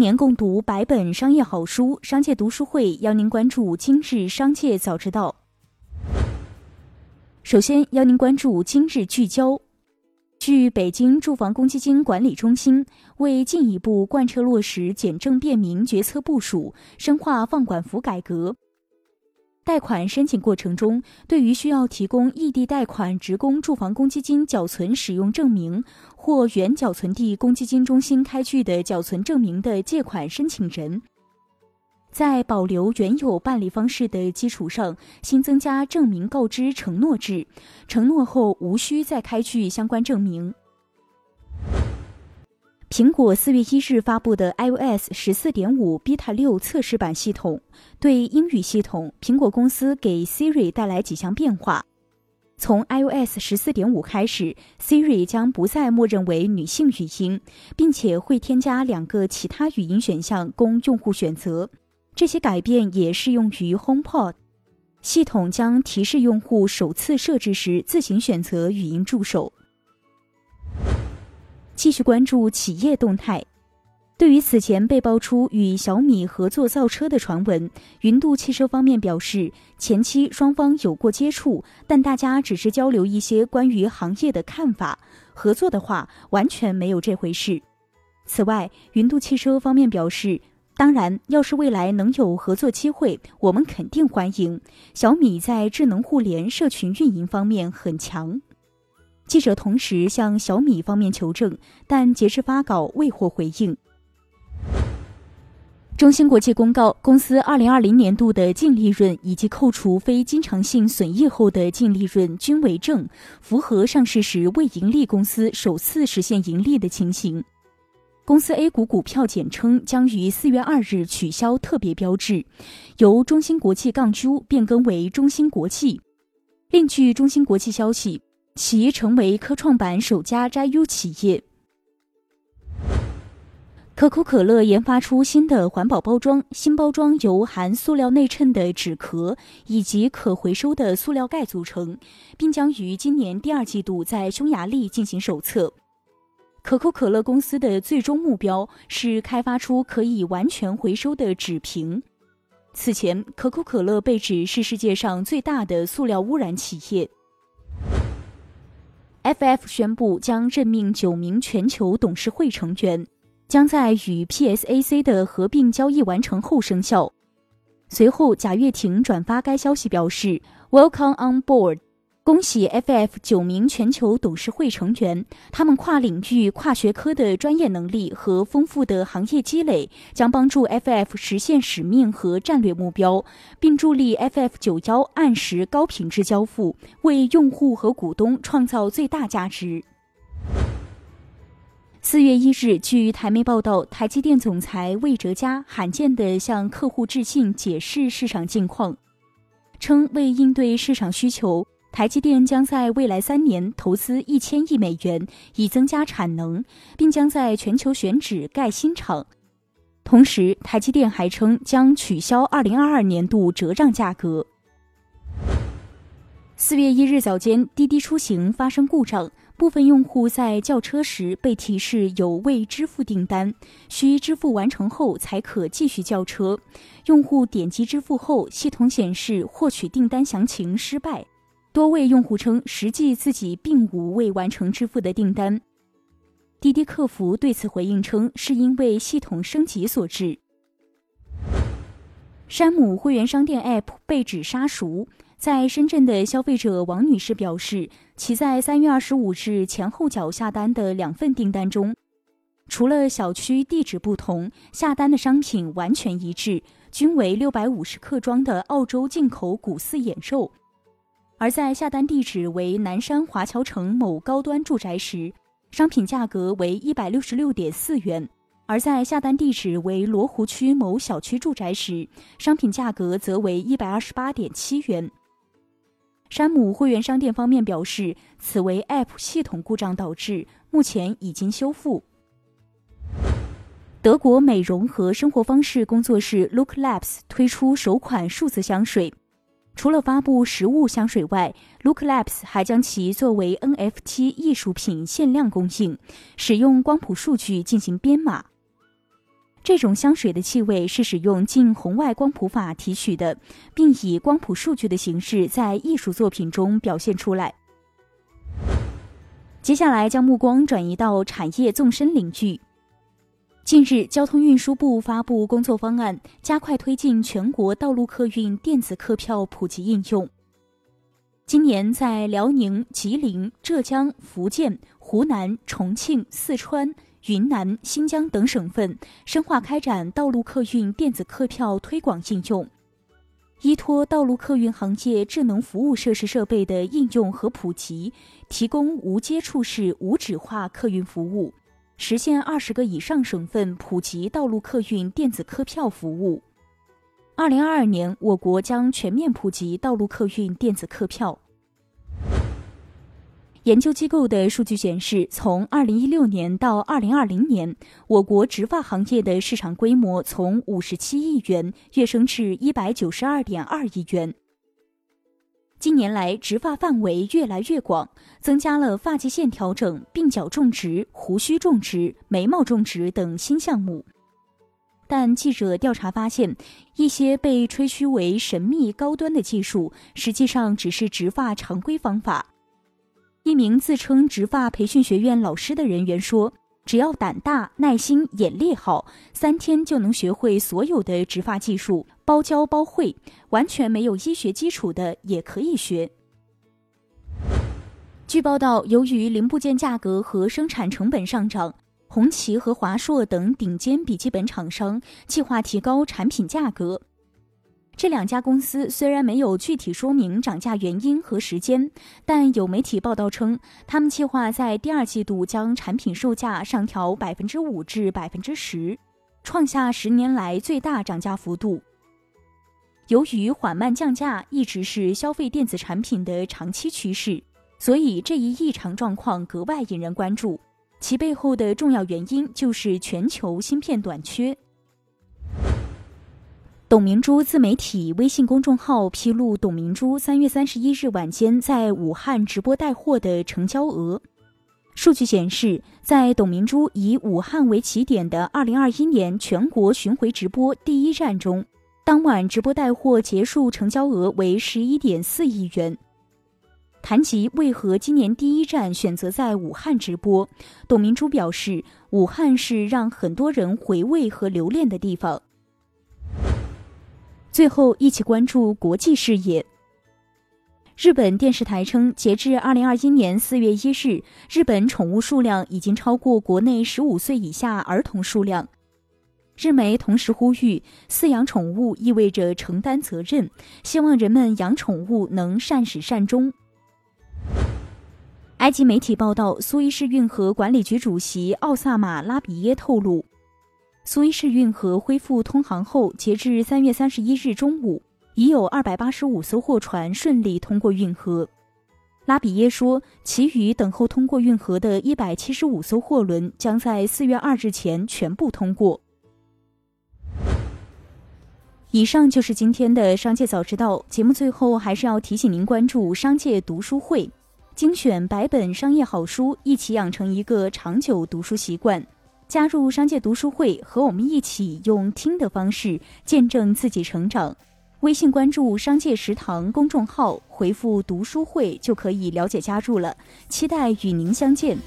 年共读百本商业好书，商界读书会邀您关注今日商界早知道。首先邀您关注今日聚焦。据北京住房公积金管理中心为进一步贯彻落实简政便民决策部署，深化放管服改革。贷款申请过程中，对于需要提供异地贷款职工住房公积金缴存使用证明或原缴存地公积金中心开具的缴存证明的借款申请人，在保留原有办理方式的基础上，新增加证明告知承诺制，承诺后无需再开具相关证明。苹果四月一日发布的 iOS 十四点五 Beta 六测试版系统，对英语系统，苹果公司给 Siri 带来几项变化。从 iOS 十四点五开始，Siri 将不再默认为女性语音，并且会添加两个其他语音选项供用户选择。这些改变也适用于 HomePod。系统将提示用户首次设置时自行选择语音助手。继续关注企业动态。对于此前被爆出与小米合作造车的传闻，云度汽车方面表示，前期双方有过接触，但大家只是交流一些关于行业的看法。合作的话，完全没有这回事。此外，云度汽车方面表示，当然，要是未来能有合作机会，我们肯定欢迎。小米在智能互联、社群运营方面很强。记者同时向小米方面求证，但截至发稿未获回应。中芯国际公告，公司二零二零年度的净利润以及扣除非经常性损益后的净利润均为正，符合上市时未盈利公司首次实现盈利的情形。公司 A 股股票简称将于四月二日取消特别标志，由中芯国际杠 U 变更为中芯国际。另据中芯国际消息。其成为科创板首家摘 U 企业。可口可乐研发出新的环保包装，新包装由含塑料内衬的纸壳以及可回收的塑料盖组成，并将于今年第二季度在匈牙利进行首测。可口可乐公司的最终目标是开发出可以完全回收的纸瓶。此前，可口可乐被指是世界上最大的塑料污染企业。FF 宣布将任命九名全球董事会成员，将在与 PSAC 的合并交易完成后生效。随后，贾跃亭转发该消息，表示 “Welcome on board”。恭喜 FF 九名全球董事会成员，他们跨领域、跨学科的专业能力和丰富的行业积累，将帮助 FF 实现使命和战略目标，并助力 FF 九幺按时高品质交付，为用户和股东创造最大价值。四月一日，据台媒报道，台积电总裁魏哲嘉罕见地向客户致信，解释市场近况，称为应对市场需求。台积电将在未来三年投资一千亿美元，以增加产能，并将在全球选址盖新厂。同时，台积电还称将取消二零二二年度折让价格。四月一日早间，滴滴出行发生故障，部分用户在叫车时被提示有未支付订单，需支付完成后才可继续叫车。用户点击支付后，系统显示获取订单详情失败。多位用户称，实际自己并无未完成支付的订单。滴滴客服对此回应称，是因为系统升级所致。山姆会员商店 App 被指杀熟，在深圳的消费者王女士表示，其在三月二十五日前后脚下单的两份订单中，除了小区地址不同，下单的商品完全一致，均为六百五十克装的澳洲进口谷饲眼肉。而在下单地址为南山华侨城某高端住宅时，商品价格为一百六十六点四元；而在下单地址为罗湖区某小区住宅时，商品价格则为一百二十八点七元。山姆会员商店方面表示，此为 App 系统故障导致，目前已经修复。德国美容和生活方式工作室 Look Labs 推出首款数字香水。除了发布实物香水外，Look Labs 还将其作为 NFT 艺术品限量供应，使用光谱数据进行编码。这种香水的气味是使用近红外光谱法提取的，并以光谱数据的形式在艺术作品中表现出来。接下来将目光转移到产业纵深领域。近日，交通运输部发布工作方案，加快推进全国道路客运电子客票普及应用。今年，在辽宁、吉林、浙江、福建、湖南、重庆、四川。云南、新疆等省份深化开展道路客运电子客票推广应用，依托道路客运行业智能服务设施设备的应用和普及，提供无接触式无纸化客运服务，实现二十个以上省份普及道路客运电子客票服务。二零二二年，我国将全面普及道路客运电子客票。研究机构的数据显示，从2016年到2020年，我国植发行业的市场规模从57亿元跃升至192.2亿元。近年来，植发范围越来越广，增加了发际线调整、鬓角种植、胡须种植、眉毛种植等新项目。但记者调查发现，一些被吹嘘为神秘高端的技术，实际上只是植发常规方法。一名自称植发培训学院老师的人员说：“只要胆大、耐心、眼力好，三天就能学会所有的植发技术，包教包会。完全没有医学基础的也可以学。”据报道，由于零部件价格和生产成本上涨，红旗和华硕等顶尖笔记本厂商计划提高产品价格。这两家公司虽然没有具体说明涨价原因和时间，但有媒体报道称，他们计划在第二季度将产品售价上调百分之五至百分之十，创下十年来最大涨价幅度。由于缓慢降价一直是消费电子产品的长期趋势，所以这一异常状况格外引人关注。其背后的重要原因就是全球芯片短缺。董明珠自媒体微信公众号披露，董明珠三月三十一日晚间在武汉直播带货的成交额。数据显示，在董明珠以武汉为起点的二零二一年全国巡回直播第一站中，当晚直播带货结束成交额为十一点四亿元。谈及为何今年第一站选择在武汉直播，董明珠表示，武汉是让很多人回味和留恋的地方。最后，一起关注国际视野。日本电视台称，截至二零二一年四月一日，日本宠物数量已经超过国内十五岁以下儿童数量。日媒同时呼吁，饲养宠物意味着承担责任，希望人们养宠物能善始善终。埃及媒体报道，苏伊士运河管理局主席奥萨马拉比耶透露。苏伊士运河恢复通航后，截至三月三十一日中午，已有二百八十五艘货船顺利通过运河。拉比耶说，其余等候通过运河的一百七十五艘货轮将在四月二日前全部通过。以上就是今天的商界早知道节目，最后还是要提醒您关注商界读书会，精选百本商业好书，一起养成一个长久读书习惯。加入商界读书会，和我们一起用听的方式见证自己成长。微信关注“商界食堂”公众号，回复“读书会”就可以了解加入了。期待与您相见。